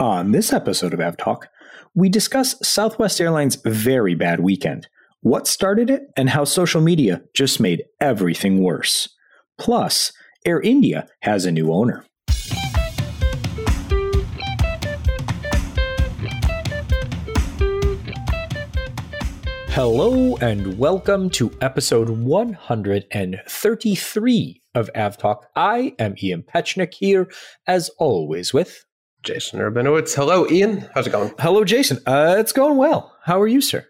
On this episode of AvTalk, we discuss Southwest Airlines' very bad weekend, what started it, and how social media just made everything worse. Plus, Air India has a new owner. Hello and welcome to episode 133 of AvTalk. I am Ian Petchenik here, as always, with Jason Rabinowitz. Hello, Ian. How's it going? Hello, Jason. Uh, it's going well. How are you, sir?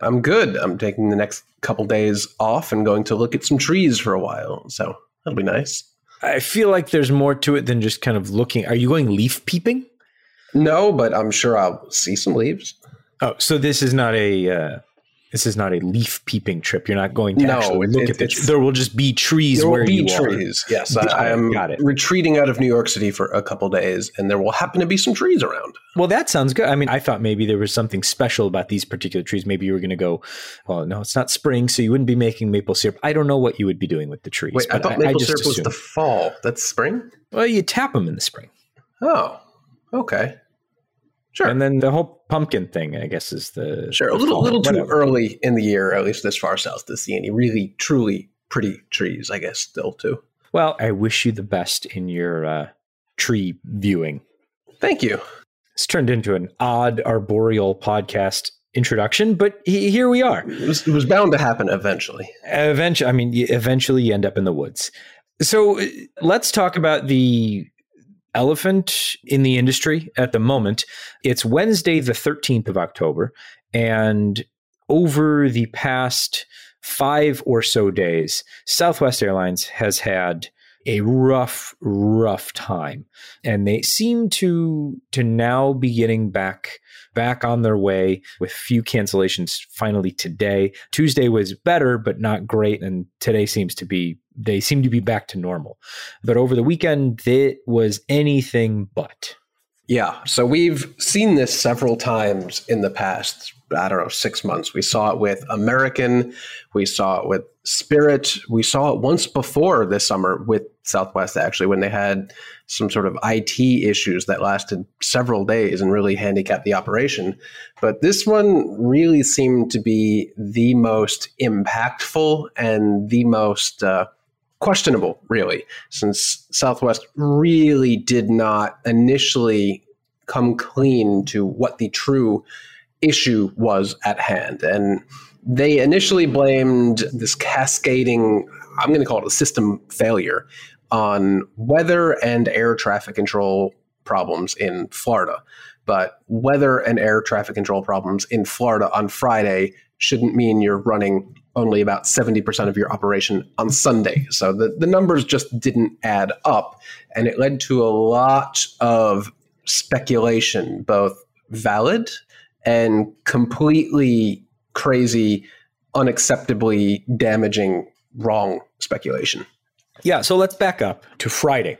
I'm good. I'm taking the next couple days off and going to look at some trees for a while. So that'll be nice. I feel like there's more to it than just kind of looking. Are you going leaf peeping? No, but I'm sure I'll see some leaves. Oh, so this is not a uh, this is not a leaf peeping trip. You're not going to No, actually look it- at the. it's- There will just be trees There where will be you are. Yes, Got I, I am got it. retreating out of New York City for a couple days, and there will happen to be some trees around. Well, that sounds good. I mean, I thought maybe there was something special about these particular trees. Maybe you were going to go, well, no, it's not spring, so you wouldn't be making maple syrup. I don't know what you would be doing with the trees. Wait, I thought maple just syrup was the fall. That's spring. well, you tap them in the spring. Oh, okay, sure. And then the whole pumpkin thing, I guess, is the Sure, a little, fall. little too early in the year, at least this far south, to see any really, truly pretty trees. I guess still too. Well, I wish you the best in your uh, tree viewing. Thank you. It's turned into an odd arboreal podcast introduction, but he, here we are. It was, it was bound to happen eventually. Eventually, I mean, eventually you end up in the woods. So uh, let's talk about the elephant in the industry at the moment. It's Wednesday, the 13th of October, and over the past five or so days, Southwest Airlines has had a rough, rough time, and they seem to to now be getting back back on their way with few cancellations finally today. Tuesday was better, but not great, and today seems to be they seem to be back to normal. But over the weekend, it was anything but. Yeah. So we've seen this several times in the past, I don't know, six months. We saw it with American, we saw it with Spirit, we saw it once before this summer with Southwest, actually, when they had some sort of IT issues that lasted several days and really handicapped the operation. But this one really seemed to be the most impactful and the most. Uh, questionable, really, since Southwest really did not initially come clean to what the true issue was at hand. And they initially blamed this cascading, I'm going to call it a system failure, on weather and air traffic control problems in Florida. But weather and air traffic control problems in Florida on Friday shouldn't mean you're running only about 70% of your operation on Sunday. So the, the numbers just didn't add up. And it led to a lot of speculation, both valid and completely crazy, unacceptably damaging, wrong speculation. Yeah, so let's back up to Friday.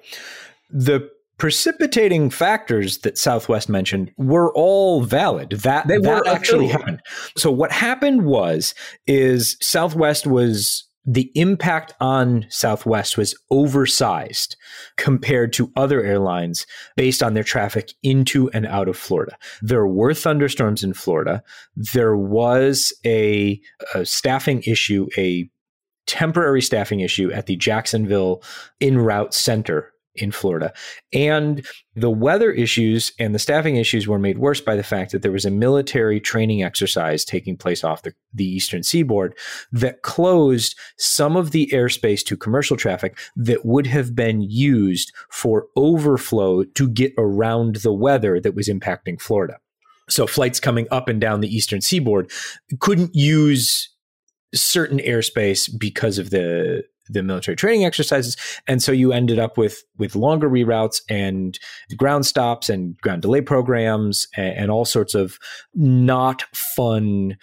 The precipitating factors that Southwest mentioned were all valid. That They that were actually happened. So what happened was is Southwest was the impact on Southwest was oversized compared to other airlines based on their traffic into and out of Florida. There were thunderstorms in Florida. There was a, a staffing issue, a temporary staffing issue at the Jacksonville en route center in Florida. And the weather issues and the staffing issues were made worse by the fact that there was a military training exercise taking place off the, the eastern seaboard that closed some of the airspace to commercial traffic that would have been used for overflow to get around the weather that was impacting Florida. So flights coming up and down the eastern seaboard couldn't use certain airspace because of the the military training exercises. And so you ended up with with longer reroutes and ground stops and ground delay programs and, and all sorts of not fun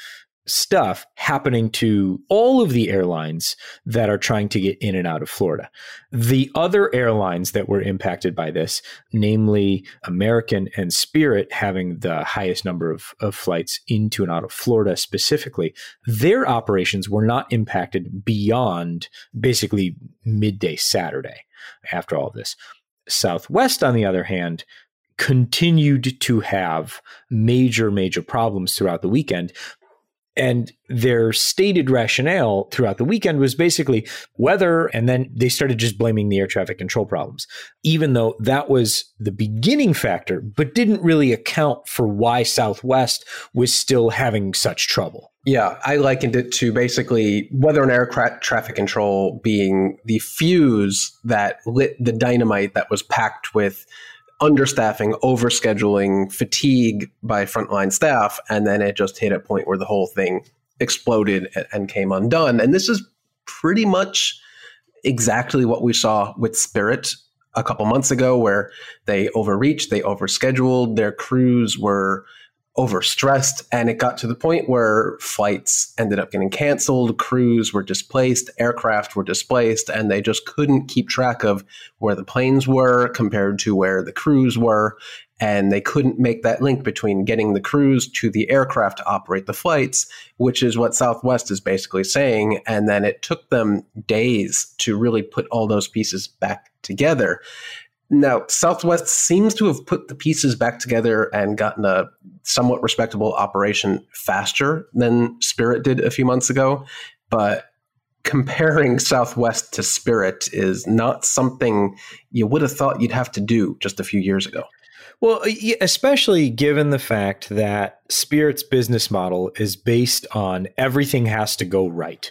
stuff happening to all of the airlines that are trying to get in and out of Florida. The other airlines that were impacted by this, namely American and Spirit having the highest number of, of flights into and out of Florida specifically, their operations were not impacted beyond basically midday Saturday after all of this. Southwest, on the other hand, continued to have major, major problems throughout the weekend. And their stated rationale throughout the weekend was basically weather. And then they started just blaming the air traffic control problems, even though that was the beginning factor, but didn't really account for why Southwest was still having such trouble. Yeah, I likened it to basically weather and air traffic control being the fuse that lit the dynamite that was packed with understaffing, overscheduling, fatigue by frontline staff, and then it just hit a point where the whole thing exploded and came undone. And this is pretty much exactly what we saw with Spirit a couple months ago, where they overreached, they overscheduled, their crews were overstressed and it got to the point where flights ended up getting canceled crews were displaced aircraft were displaced and they just couldn't keep track of where the planes were compared to where the crews were and they couldn't make that link between getting the crews to the aircraft to operate the flights which is what southwest is basically saying and then it took them days to really put all those pieces back together now, Southwest seems to have put the pieces back together and gotten a somewhat respectable operation faster than Spirit did a few months ago. But comparing Southwest to Spirit is not something you would have thought you'd have to do just a few years ago. Well, especially given the fact that Spirit's business model is based on everything has to go right,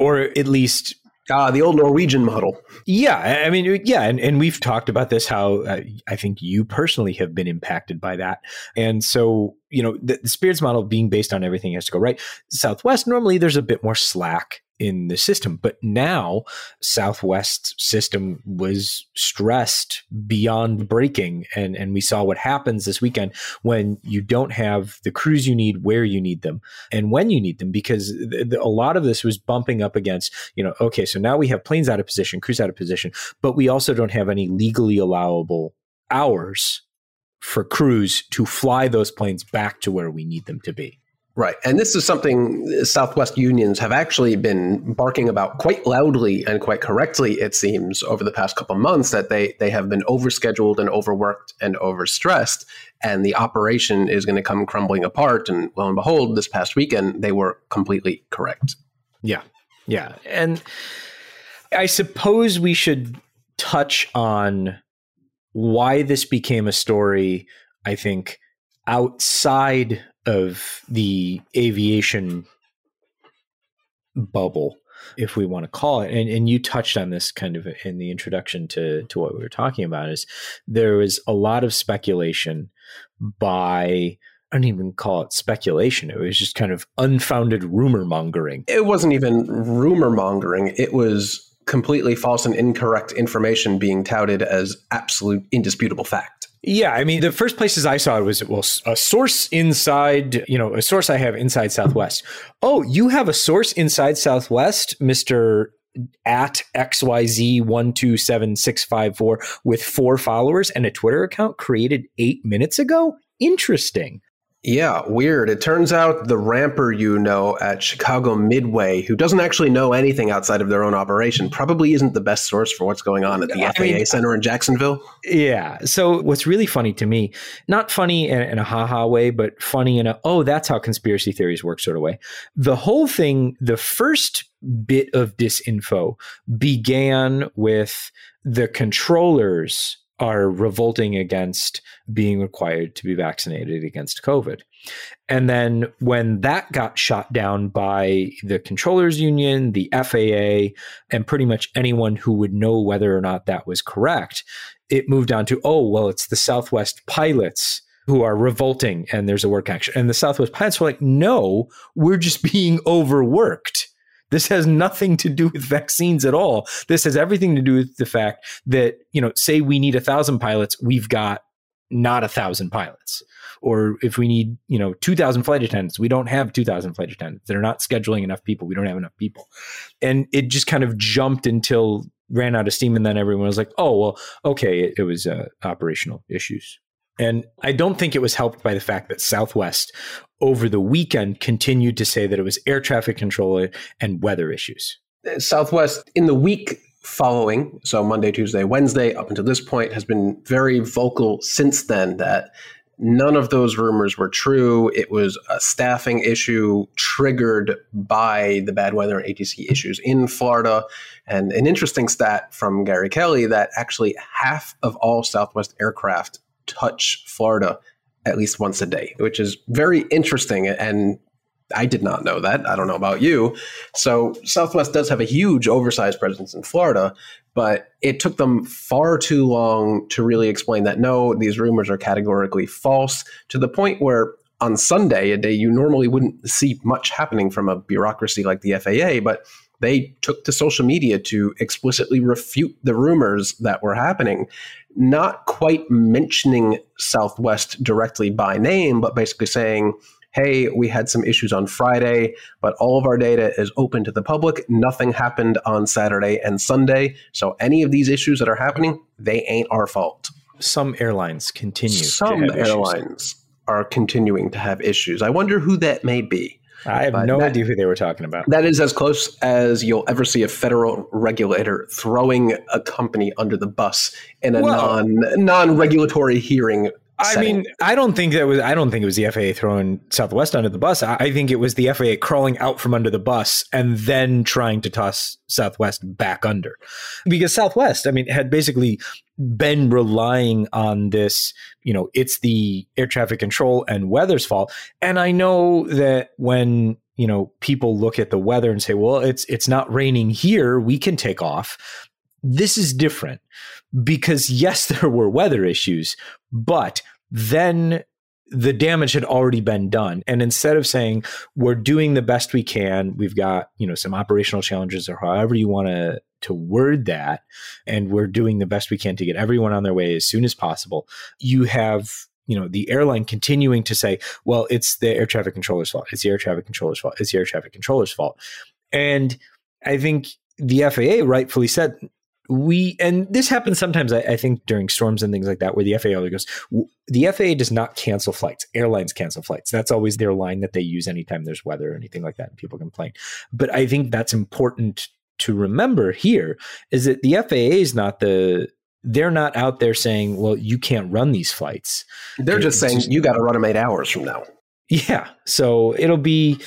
or at least Ah, the old Norwegian model. Yeah, I mean, yeah, and, and we've talked about this. How uh, I think you personally have been impacted by that, and so you know the, the spirits model being based on everything has to go right. Southwest normally there's a bit more slack in the system. But now Southwest system was stressed beyond breaking. And, and we saw what happens this weekend when you don't have the crews you need where you need them and when you need them, because th- th- a lot of this was bumping up against, you know, okay, so now we have planes out of position, crews out of position, but we also don't have any legally allowable hours for crews to fly those planes back to where we need them to be. Right. And this is something uh, Southwest unions have actually been barking about quite loudly and quite correctly, it seems, over the past couple months that they, they have been overscheduled and overworked and overstressed. And the operation is going to come crumbling apart. And lo and behold, this past weekend, they were completely correct. Yeah. Yeah. And I suppose we should touch on why this became a story, I think, outside of the aviation bubble, if we want to call it. And, and you touched on this kind of in the introduction to, to what we were talking about is there was a lot of speculation by I don't even call it speculation. It was just kind of unfounded rumor mongering. It wasn't even rumor mongering. It was completely false and incorrect information being touted as absolute indisputable fact. Yeah, I mean, the first places I saw it was well, a source inside, you know, a source I have inside Southwest. Oh, you have a source inside Southwest, Mister at xyz one two seven six five four with four followers and a Twitter account created eight minutes ago. Interesting. Yeah, weird. It turns out the ramper you know at Chicago Midway, who doesn't actually know anything outside of their own operation, probably isn't the best source for what's going on at the I FAA mean, Center in Jacksonville. Yeah. So what's really funny to me, not funny in, in a haha way, but funny in a, oh, that's how conspiracy theories work sort of way. The whole thing, the first bit of disinfo began with the controllers are revolting against being required to be vaccinated against COVID. And then when that got shot down by the controllers union, the FAA, and pretty much anyone who would know whether or not that was correct, it moved on to, oh, well, it's the Southwest pilots who are revolting and there's a work action. And the Southwest pilots were like, no, we're just being overworked. This has nothing to do with vaccines at all. This has everything to do with the fact that, you know, say we need a thousand pilots, we've got not a thousand pilots. Or if we need, you know, 2,000 flight attendants, we don't have 2,000 flight attendants. They're not scheduling enough people. We don't have enough people. And it just kind of jumped until ran out of steam. And then everyone was like, oh, well, okay, it, it was uh, operational issues. And I don't think it was helped by the fact that Southwest over the weekend continued to say that it was air traffic control and weather issues. Southwest, in the week following, so Monday, Tuesday, Wednesday, up until this point, has been very vocal since then that none of those rumors were true. It was a staffing issue triggered by the bad weather and ATC issues in Florida. And an interesting stat from Gary Kelly that actually half of all Southwest aircraft touch Florida at least once a day, which is very interesting and I did not know that. I don't know about you. So Southwest does have a huge oversized presence in Florida, but it took them far too long to really explain that no, these rumors are categorically false to the point where on Sunday, a day you normally wouldn't see much happening from a bureaucracy like the FAA, but they took to social media to explicitly refute the rumors that were happening, not quite mentioning Southwest directly by name, but basically saying, hey, we had some issues on Friday, but all of our data is open to the public. Nothing happened on Saturday and Sunday. So any of these issues that are happening, they ain't our fault. Some airlines continue. Some airlines issues. are continuing to have issues. I wonder who that may be. I have but no that, idea who they were talking about. That is as close as you'll ever see a federal regulator throwing a company under the bus in a well, non non regulatory hearing I setting. mean, I don't think that was. I don't think it was the FAA throwing Southwest under the bus. I, I think it was the FAA crawling out from under the bus and then trying to toss Southwest back under, because Southwest, I mean, had basically been relying on this. You know, it's the air traffic control and weather's fault. And I know that when you know people look at the weather and say, "Well, it's it's not raining here. We can take off." This is different because yes, there were weather issues, but then the damage had already been done. And instead of saying we're doing the best we can we've got you know some operational challenges or however you want to to word that and we're doing the best we can to get everyone on their way as soon as possible you have you know the airline continuing to say well it's the air traffic controller's fault it's the air traffic controller's fault it's the air traffic controller's fault. And i think the faa rightfully said we and this happens sometimes I, I, think during storms and things like that where the FAA goes the FAA does not cancel flights. Airlines cancel flights. That's always their line that they use anytime there's weather or anything like that and people complain. But I think that's important to remember here is that the FAA is not the they're not out there saying well you can't run these flights. They're just saying just, you got to run them 8 hours from now. Yeah. So it'll be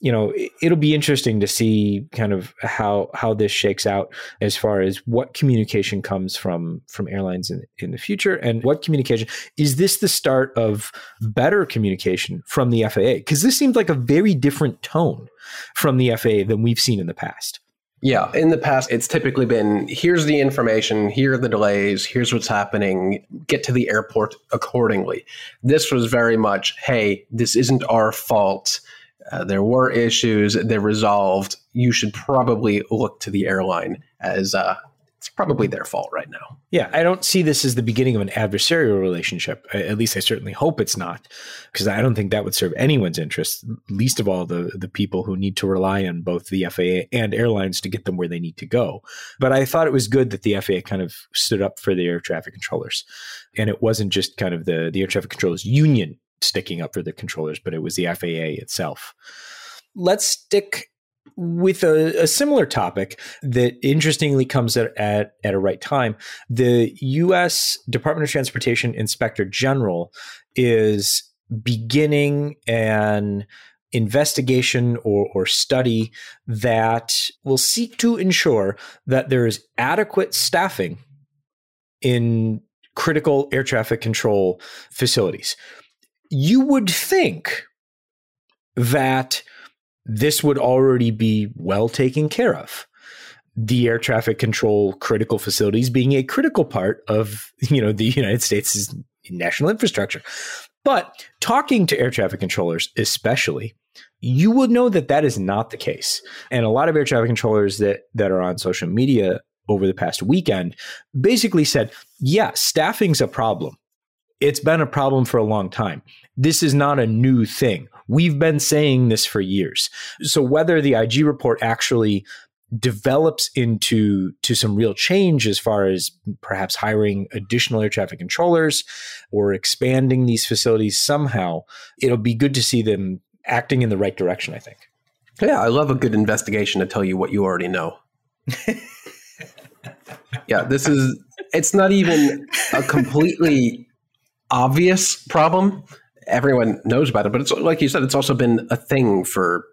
you know it'll be interesting to see kind of how how this shakes out as far as what communication comes from from airlines in, in the future and what communication is this the start of better communication from the FAA because this seems like a very different tone from the FAA than we've seen in the past. Yeah, in the past, it's typically been here's the information, here are the delays, here's what's happening, get to the airport accordingly. This was very much, hey, this isn't our fault uh, there were issues, they're resolved. You should probably look to the airline as uh, it's probably their fault right now. Yeah, I don't see this as the beginning of an adversarial relationship. At least I certainly hope it's not, because I don't think that would serve anyone's interest, least of all the the people who need to rely on both the FAA and airlines to get them where they need to go. But I thought it was good that the FAA kind of stood up for the air traffic controllers, and it wasn't just kind of the the air traffic controllers union sticking up for the controllers, but it was the FAA itself. Let's stick with a, a, similar topic that interestingly comes at, at, at a right time. The U.S. Department of Transportation Inspector General is beginning an investigation or, or study that will seek to ensure that there is adequate staffing in critical air traffic control facilities you would think that this would already be well taken care of the air traffic control critical facilities being a critical part of you know the United States' national infrastructure. But talking to air traffic controllers, especially, you would know that that is not the case. And a lot of air traffic controllers that that are on social media over the past weekend basically said, "Yeah, staffing's a problem it's been a problem for a long time. This is not a new thing. We've been saying this for years. So whether the IG report actually develops into to some real change as far as perhaps hiring additional air traffic controllers or expanding these facilities somehow, it'll be good to see them acting in the right direction, I think. Yeah, I love a good investigation to tell you what you already know. yeah, this is it's not even a completely obvious problem. Everyone knows about it, but it's like you said, it's also been a thing for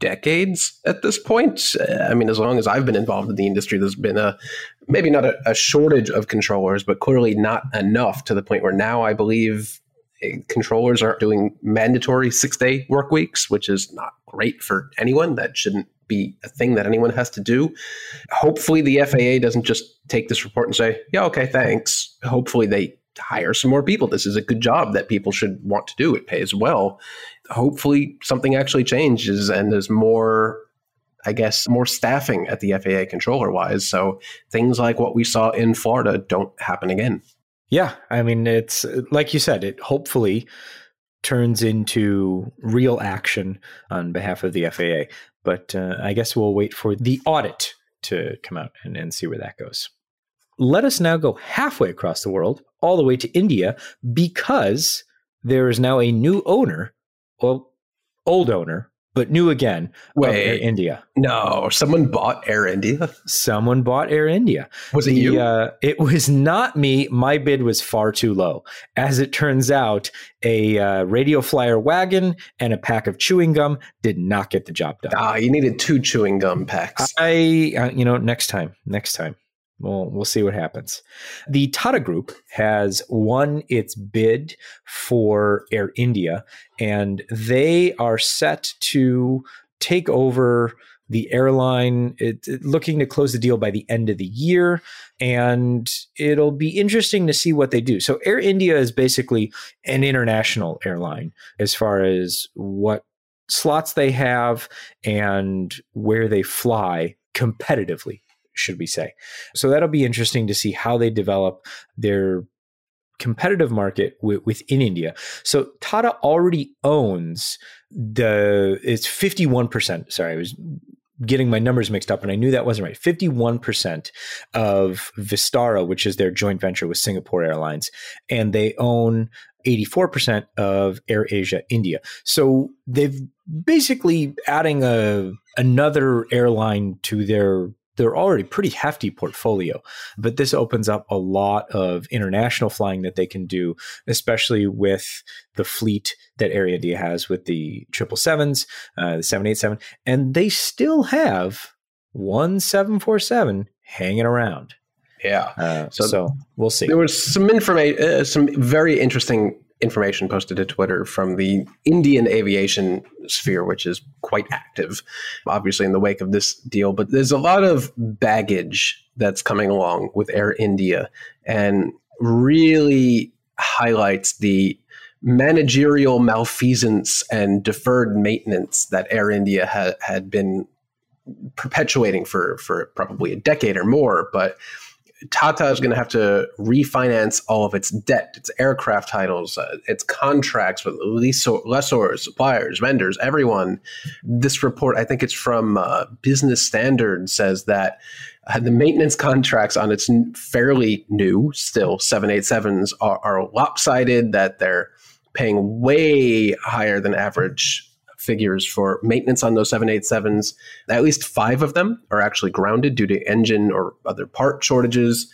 decades at this point. I mean, as long as I've been involved in the industry, there's been a maybe not a, a shortage of controllers, but clearly not enough to the point where now I believe eh, controllers are doing mandatory six day work weeks, which is not great for anyone. That shouldn't be a thing that anyone has to do. Hopefully, the FAA doesn't just take this report and say, yeah, okay, thanks. Hopefully, they hire some more people. This is a good job that people should want to do. It pays well. Hopefully, something actually changes and there's more, I guess, more staffing at the FAA controller wise. So things like what we saw in Florida don't happen again. Yeah. I mean, it's like you said, it hopefully turns into real action on behalf of the FAA. But uh, I guess we'll wait for the audit to come out and, and see where that goes. Let us now go halfway across the world, all the way to India, because there is now a new owner, well, old owner but new again. Wait, Air India. No, someone bought Air India. Someone bought Air India. Was it the, you? Uh, it was not me. My bid was far too low. As it turns out, a uh, radio flyer wagon and a pack of chewing gum did not get the job done. Ah, you needed two chewing gum packs. I, uh, you know, next time, next time. We'll, we'll see what happens. The Tata Group has won its bid for Air India, and they are set to take over the airline, it, it, looking to close the deal by the end of the year. And it'll be interesting to see what they do. So, Air India is basically an international airline as far as what slots they have and where they fly competitively should we say. So that'll be interesting to see how they develop their competitive market w- within India. So Tata already owns the it's 51%. Sorry, I was getting my numbers mixed up and I knew that wasn't right. 51% of Vistara, which is their joint venture with Singapore Airlines, and they own 84% of Air Asia India. So they've basically adding a another airline to their they're already pretty hefty portfolio. But this opens up a lot of international flying that they can do, especially with the fleet that Air India has with the triple sevens, uh, the seven eight seven, and they still have one seven four seven hanging around. Yeah. Uh, so, so, we'll see. There was some information, uh, some very interesting information posted to Twitter from the Indian aviation sphere, which is quite active, obviously, in the wake of this deal. But there's a lot of baggage that's coming along with Air India and really highlights the managerial malfeasance and deferred maintenance that Air India ha- had been perpetuating for, for probably a decade or more. But Tata is going to have to refinance all of its debt, its aircraft titles, uh, its contracts with lessors, suppliers, vendors, everyone. This report, I think it's from uh, Business Standard, says that uh, the maintenance contracts on its fairly new, still 787s, are, are lopsided, that they're paying way higher than average figures for maintenance on those 787s. At least five of them are actually grounded due to engine or other part shortages.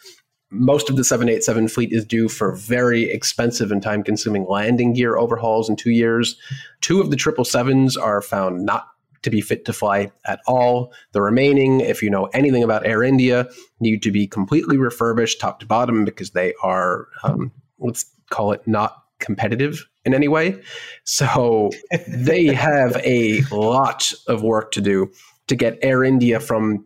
Most of the 787 fleet is due for very expensive and time consuming landing gear overhauls in two years. Two of the 777s are found not to be fit to fly at all. The remaining, if you know anything about Air India, need to be completely refurbished top to bottom because they are, um, let's call it, not competitive in any way. So they have a lot of work to do to get Air India from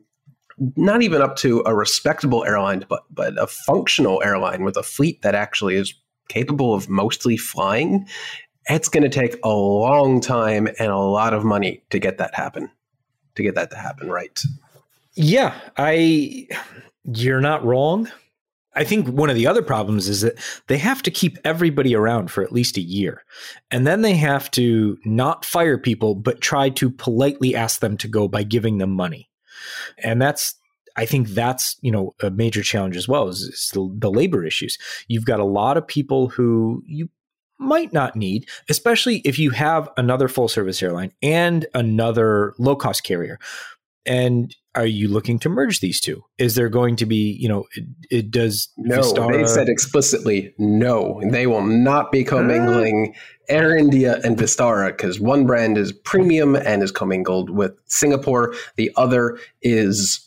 not even up to a respectable airline, but but a functional airline with a fleet that actually is capable of mostly flying. It's going to take a long time and a lot of money to get that happen. To get that to happen, right? Yeah, I. You're not wrong. I think one of the other problems is that they have to keep everybody around for at least a year. And then they have to not fire people, but try to politely ask them to go by giving them money. And that's, I think that's, you know, a major challenge as well is, is the, the labor issues. You've got a lot of people who you might not need, especially if you have another full service airline and another low cost carrier And are you looking to merge these two? Is there going to be, you know, it, it does no? Vistara... They said explicitly no. They will not be commingling Air India and Vistara because one brand is premium and is commingled with Singapore. The other is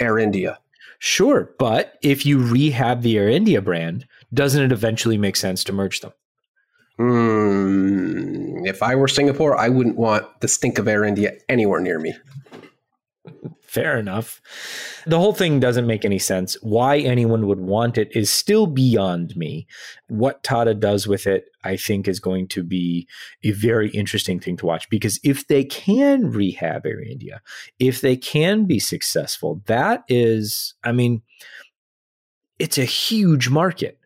Air India. Sure, but if you rehab the Air India brand, doesn't it eventually make sense to merge them? Mm, if I were Singapore, I wouldn't want the stink of Air India anywhere near me. Fair enough. The whole thing doesn't make any sense. Why anyone would want it is still beyond me. What Tata does with it, I think, is going to be a very interesting thing to watch because if they can rehab Air India, if they can be successful, that is, I mean, it's a huge market.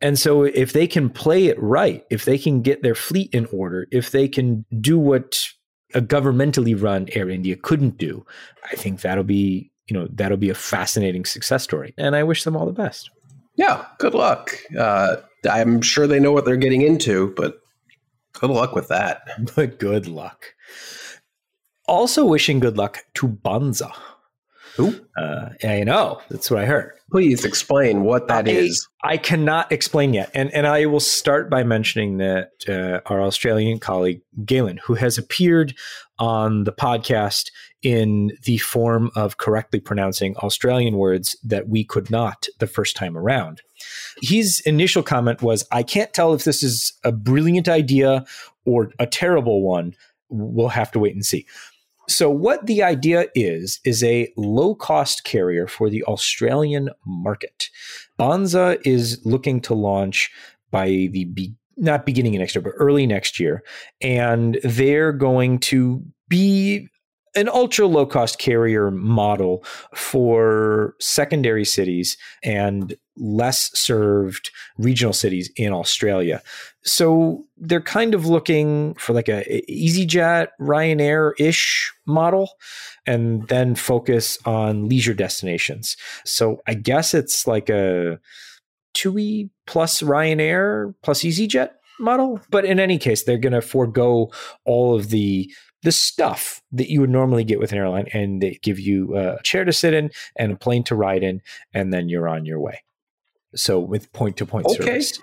And so if they can play it right, if they can get their fleet in order, if they can do what a governmentally run Air India couldn't do, I think that'll be, you know, that'll be a fascinating success story. And I wish them all the best. Yeah, good luck. Uh, I'm sure they know what they're getting into, but good luck with that. But good luck. Also wishing good luck to Bonza. Who? Uh, I know. That's what I heard. Please explain what that I, is. I cannot explain yet. And, and I will start by mentioning that uh, our Australian colleague, Galen, who has appeared on the podcast in the form of correctly pronouncing Australian words that we could not the first time around. His initial comment was I can't tell if this is a brilliant idea or a terrible one. We'll have to wait and see. So, what the idea is, is a low cost carrier for the Australian market. Bonza is looking to launch by the be- not beginning of next year, but early next year. And they're going to be an ultra low cost carrier model for secondary cities and less served regional cities in Australia. So they're kind of looking for like a EasyJet, Ryanair ish model, and then focus on leisure destinations. So I guess it's like a TUI plus Ryanair plus EasyJet model. But in any case, they're going to forego all of the the stuff that you would normally get with an airline, and they give you a chair to sit in and a plane to ride in, and then you're on your way. So with point to point service,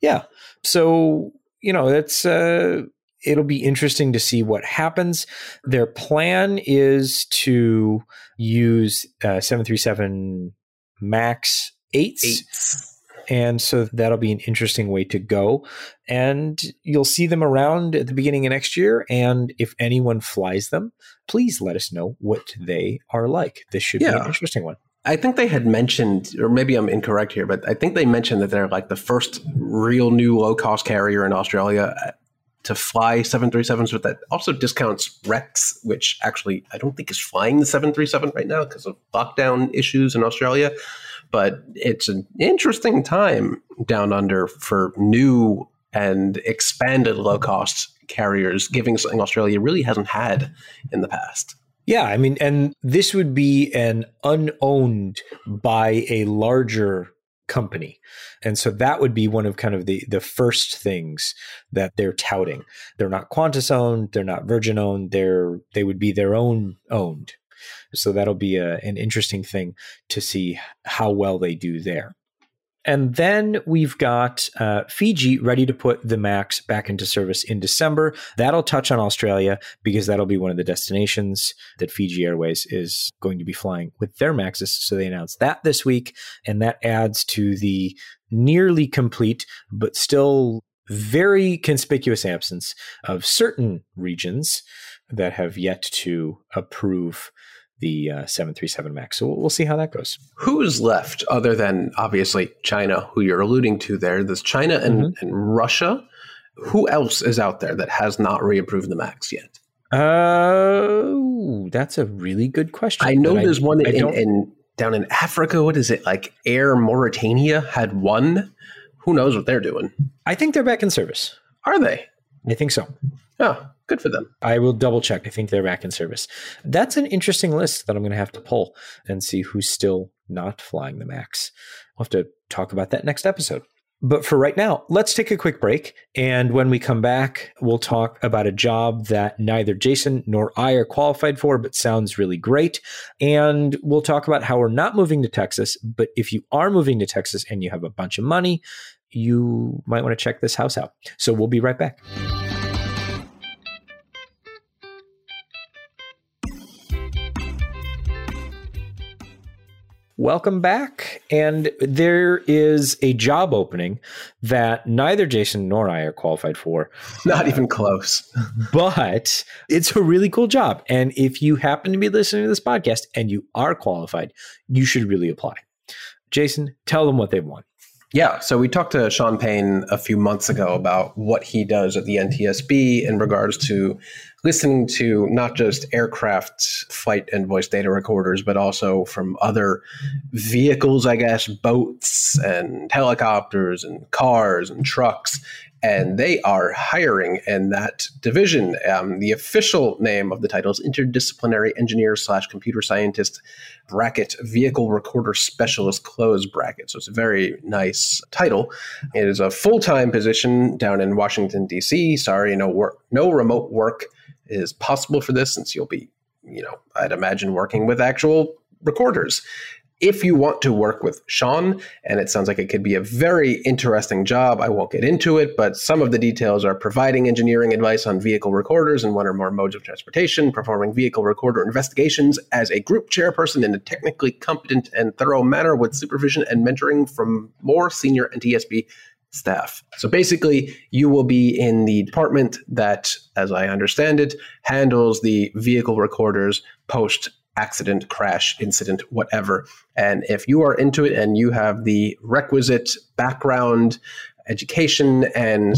yeah. So you know that's uh, it'll be interesting to see what happens. Their plan is to use uh, seven three seven Max eights. eights and so that'll be an interesting way to go. And you'll see them around at the beginning of next year. And if anyone flies them, please let us know what they are like. This should yeah. be an interesting one. I think they had mentioned, or maybe I'm incorrect here, but I think they mentioned that they're like the first real new low cost carrier in Australia uh, to fly 737s but that also discounts Rex, which actually I don't think is flying the 737 right now because of lockdown issues in Australia but it's an interesting time down under for new and expanded low cost carriers, giving something Australia really hasn't had in the past. Yeah, I mean, and this would be an unowned by a larger company. And so that would be one of kind of the the first things that they're touting. They're not Qantas owned, they're not Virgin owned, they're they would be their own owned. So that'll be a, an interesting thing to see how well they do there. And then we've got uh, Fiji ready to put the MAX back into service in December. That'll touch on Australia because that'll be one of the destinations that Fiji Airways is going to be flying with their MAXs. So they announced that this week. And that adds to the nearly complete, but still very conspicuous absence of certain regions that have yet to approve the uh, 737 MAX. So we'll, we'll, see how that goes. Who's left other than obviously China, who you're alluding to there? There's China and, mm-hmm. and Russia. Who else is out there that has not reapproved the MAX yet? Uh, that's a really good question. I know there's I, one in, in, down in Africa. What is it like? Air Mauritania had one. Who knows what they're doing? I think they're back in service. Are they? I think so. Oh, good for them. I will double check. I think they're back in service. That's an interesting list that I'm going to have to pull and see who's still not flying the Max. We'll have to talk about that next episode. But for right now, let's take a quick break. And when we come back, we'll talk about a job that neither Jason nor I are qualified for, but sounds really great. And we'll talk about how we're not moving to Texas. But if you are moving to Texas and you have a bunch of money, you might want to check this house out. So we'll be right back. Welcome back. And there is a job opening that neither Jason nor I are qualified for. Not even close. but it's a really cool job. And if you happen to be listening to this podcast and you are qualified, you should really apply. Jason, tell them what they want. Yeah, so we talked to Sean Payne a few months ago mm-hmm. about what he does at the NTSB in regards to listening to not just aircraft flight and voice data recorders, but also from other vehicles, I guess, boats and helicopters and cars and trucks and they are hiring in that division. Um, the official name of the title is interdisciplinary engineer slash computer scientist bracket vehicle recorder specialist close bracket. So it's a very nice title. It is a full time position down in Washington D.C. Sorry, no work, no remote work is possible for this since you'll be, you know, I'd imagine working with actual recorders if you want to work with Sean, and it sounds like it could be a very interesting job, I won't get into it, but some of the details are providing engineering advice on vehicle recorders and one or more modes of transportation, performing vehicle recorder investigations as a group chairperson in a technically competent and thorough manner with supervision and mentoring from more senior NTSB staff. So basically, you will be in the department that, as I understand it, handles the vehicle recorders post accident, crash, incident, whatever. And if you are into it and you have the requisite background, education, and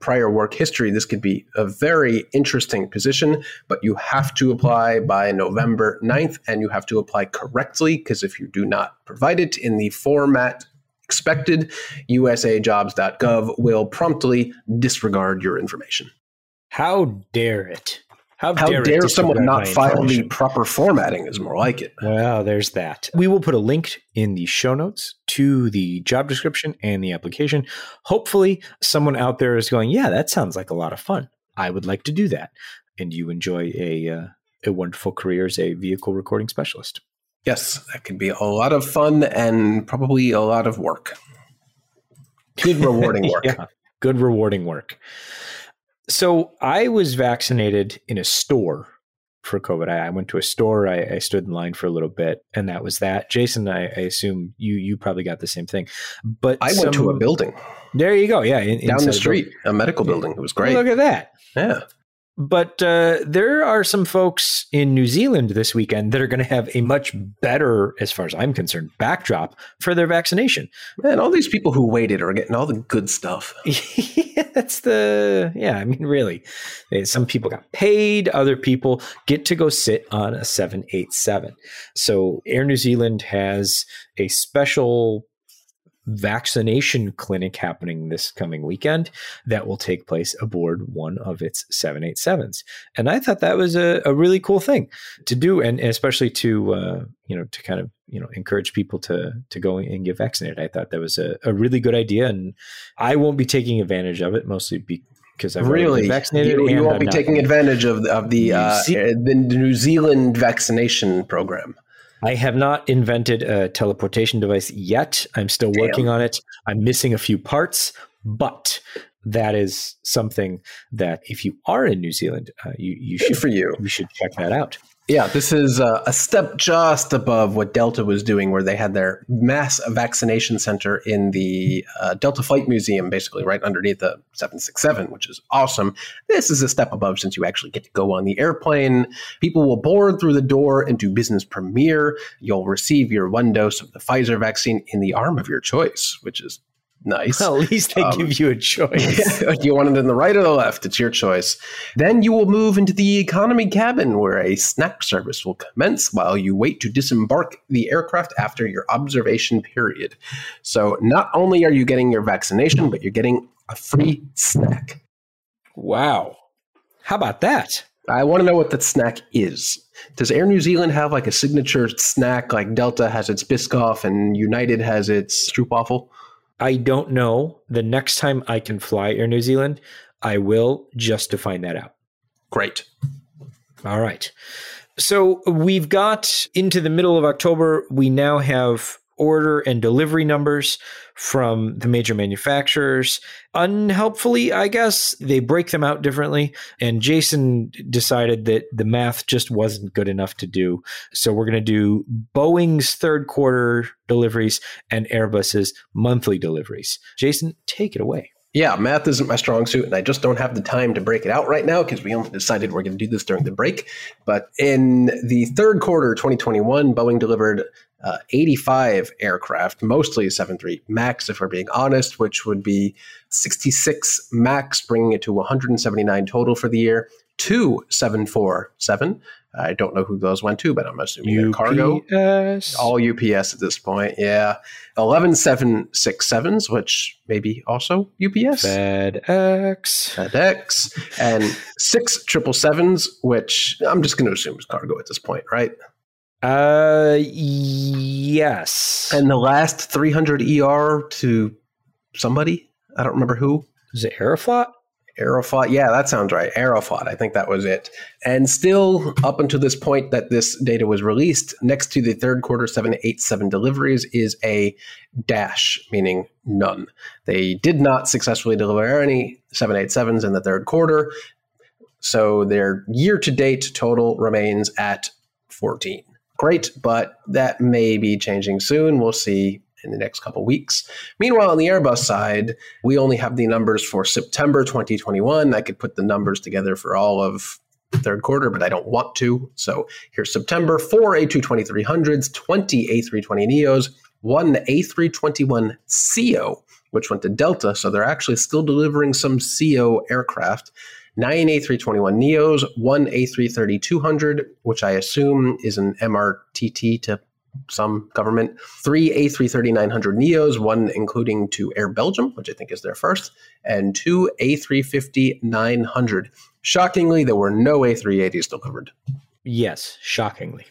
prior work history, this could be a very interesting position, but you have to apply by November 9th and you have to apply correctly because if you do not provide it in the format expected, usajobs.gov will promptly disregard your information. How dare it? How, How dare, dare someone not file the proper formatting is more like it. Well, there's that. We will put a link in the show notes to the job description and the application. Hopefully, someone out there is going, "Yeah, that sounds like a lot of fun. I would like to do that." And you enjoy a uh, a wonderful career as a vehicle recording specialist. Yes, that could be a lot of fun and probably a lot of work. Good rewarding work. yeah, good rewarding work. So I was vaccinated in a store for COVID. I, I went to a store. I, I, stood in line for a little bit, and that was that. Jason, I, I assume you you probably got the same thing. But I some, went to a building. There you go. Yeah, in, down the street, a medical building. It was great. look at that. Yeah. But uh, there are some folks in New Zealand this weekend that are going to have a much better, as far as I'm concerned, backdrop for their vaccination. And all these people who waited are getting all the good stuff. yeah, that's the, yeah, I mean, really. Some people got paid, other people get to go sit on a 787. So Air New Zealand has a special vaccination clinic happening this coming weekend that will take place aboard one of its 787s. And I thought that was a, a really cool thing to do, and especially to, uh, you know, to kind of, you know, encourage people to, to go and get vaccinated. I thought that was a, a really good idea. And I won't be taking advantage of it mostly because I've really vaccinated. You, you won't be taking advantage of, of the, uh, the New Zealand vaccination program. I have not invented a teleportation device yet. I'm still Damn. working on it. I'm missing a few parts, but that is something that if you are in New Zealand, uh, you you Good should for you. You should check that out. Yeah, this is uh, a step just above what Delta was doing, where they had their mass vaccination center in the uh, Delta Flight Museum, basically right underneath the 767, which is awesome. This is a step above since you actually get to go on the airplane. People will board through the door and do business premiere. You'll receive your one dose of the Pfizer vaccine in the arm of your choice, which is Nice. Well, at least they um, give you a choice. Do you want it in the right or the left? It's your choice. Then you will move into the economy cabin where a snack service will commence while you wait to disembark the aircraft after your observation period. So not only are you getting your vaccination, but you're getting a free snack. Wow. How about that? I want to know what that snack is. Does Air New Zealand have like a signature snack like Delta has its Biscoff and United has its Stroopwafel? I don't know. The next time I can fly Air New Zealand, I will just to find that out. Great. All right. So we've got into the middle of October. We now have order and delivery numbers from the major manufacturers. Unhelpfully, I guess, they break them out differently. And Jason decided that the math just wasn't good enough to do. So we're going to do Boeing's third quarter deliveries and Airbus's monthly deliveries. Jason, take it away. Yeah, math isn't my strong suit, and I just don't have the time to break it out right now because we only decided we're going to do this during the break. But in the third quarter 2021, Boeing delivered uh, 85 aircraft, mostly 73 MAX, if we're being honest, which would be 66 MAX, bringing it to 179 total for the year. Two 747 I don't know who those went to, but I'm assuming UPS. cargo. All UPS at this point. Yeah. 11 767s, which maybe also UPS. FedEx. FedEx. And six 777s, which I'm just going to assume is cargo at this point, right? Uh, yes. And the last 300 ER to somebody? I don't remember who. Is it Aeroflot? Aeroflot. Yeah, that sounds right. Aeroflot. I think that was it. And still, up until this point that this data was released, next to the third quarter 787 deliveries is a dash, meaning none. They did not successfully deliver any 787s in the third quarter. So their year to date total remains at 14. Great, but that may be changing soon. We'll see in the next couple weeks. Meanwhile, on the Airbus side, we only have the numbers for September 2021. I could put the numbers together for all of third quarter, but I don't want to. So here's September four A220-300s, 20 A320neos, one A321ceo, which went to Delta. So they're actually still delivering some ceo aircraft. Nine A321neos, one A330-200, which I assume is an MRTT to some government, three A330-900 Neos, one including to Air Belgium, which I think is their first, and two A350-900. Shockingly, there were no A380s delivered. Yes, shockingly.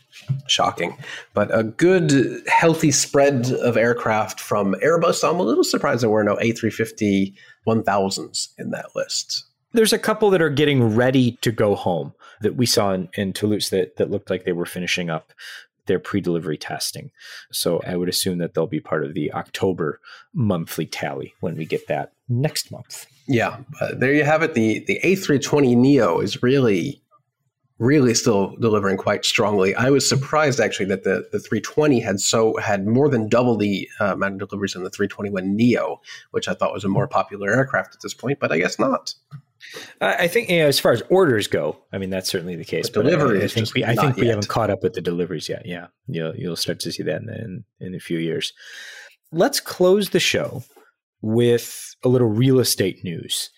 Shocking. But a good, healthy spread of aircraft from Airbus. I'm a little surprised there were no A350 1000s in that list. There's a couple that are getting ready to go home that we saw in, in Toulouse that, that looked like they were finishing up their pre-delivery testing. So I would assume that they'll be part of the October monthly tally when we get that next month. Yeah, uh, there you have it. The the A320 Neo is really really still delivering quite strongly. I was surprised actually that the, the 320 had so had more than double the uh, amount of deliveries in the 321 Neo, which I thought was a more popular aircraft at this point, but I guess not. I think you know, as far as orders go, I mean that's certainly the case. But deliveries, I, I think we, I think we haven't caught up with the deliveries yet. Yeah, you'll you'll start to see that in, in in a few years. Let's close the show with a little real estate news.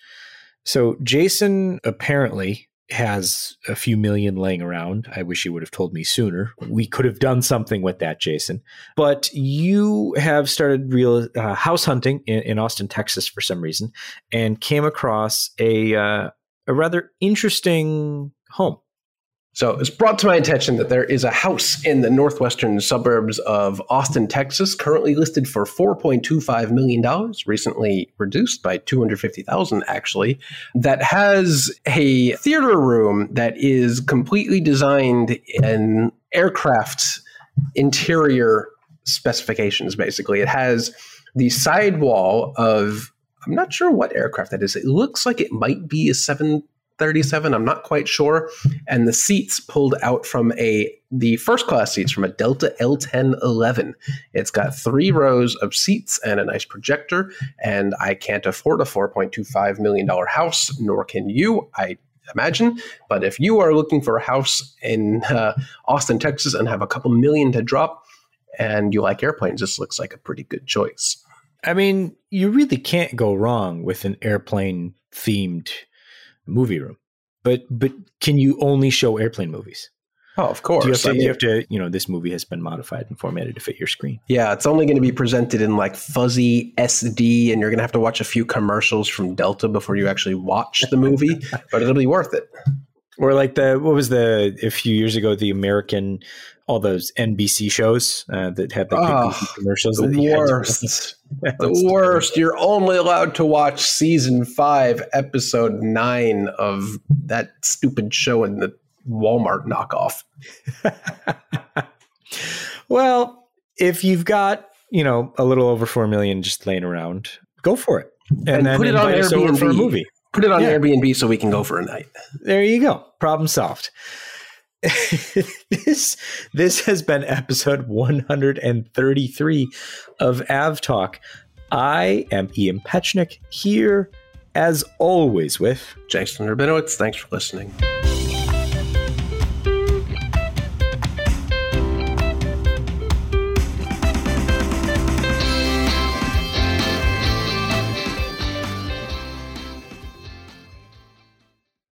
So Jason apparently has a few million laying around. I wish you would have told me sooner. We could have done something with that, Jason. But you have started real uh, house hunting in, in, Austin, Texas, for some reason, and came across a uh, a rather interesting home. So it's brought to my attention that there is a house in the northwestern suburbs of Austin, Texas, currently listed for $4.25 million, recently reduced by 250,000 actually, that has a theater room that is completely designed in aircraft interior specifications, basically. It has the sidewall of I'm not sure what aircraft that is. It looks like it might be a 7 37 i'm not quite sure. And the seats pulled out from a the first class seats from a delta l1011 it's got three rows of seats and a nice projector and i can't afford a 4.25 million dollar house nor can you i imagine. But if you are looking for a house in uh, austin texas and have a couple million to drop and you like airplanes this looks like a pretty good choice. I mean you really can't go wrong with an airplane themed movie room. But but can you only show airplane movies? Oh, of course. Do you, have to, I mean, you have to, you know, this movie has been modified and formatted to fit your screen. Yeah, it's only going to be presented in like fuzzy SD, and you're going to have to watch a few commercials from Delta before you actually watch the movie, but it'll be worth it. Or like the what was the a few years ago the American all those NBC shows uh, that had the Oh, commercials. The that you had to- worst. The worst. You're only allowed to watch season five, episode nine of that stupid show in the Walmart knockoff. Well, if you've got you know a little over four million just laying around, go for it, and, And then put it on over for a movie. Put it on Yeah. Airbnb so we can go for a night. There you go. Problem solved. this this has been episode 133 of Av Talk. I am Ian Petchenik here as always with Jason Rabinowitz, thanks for listening.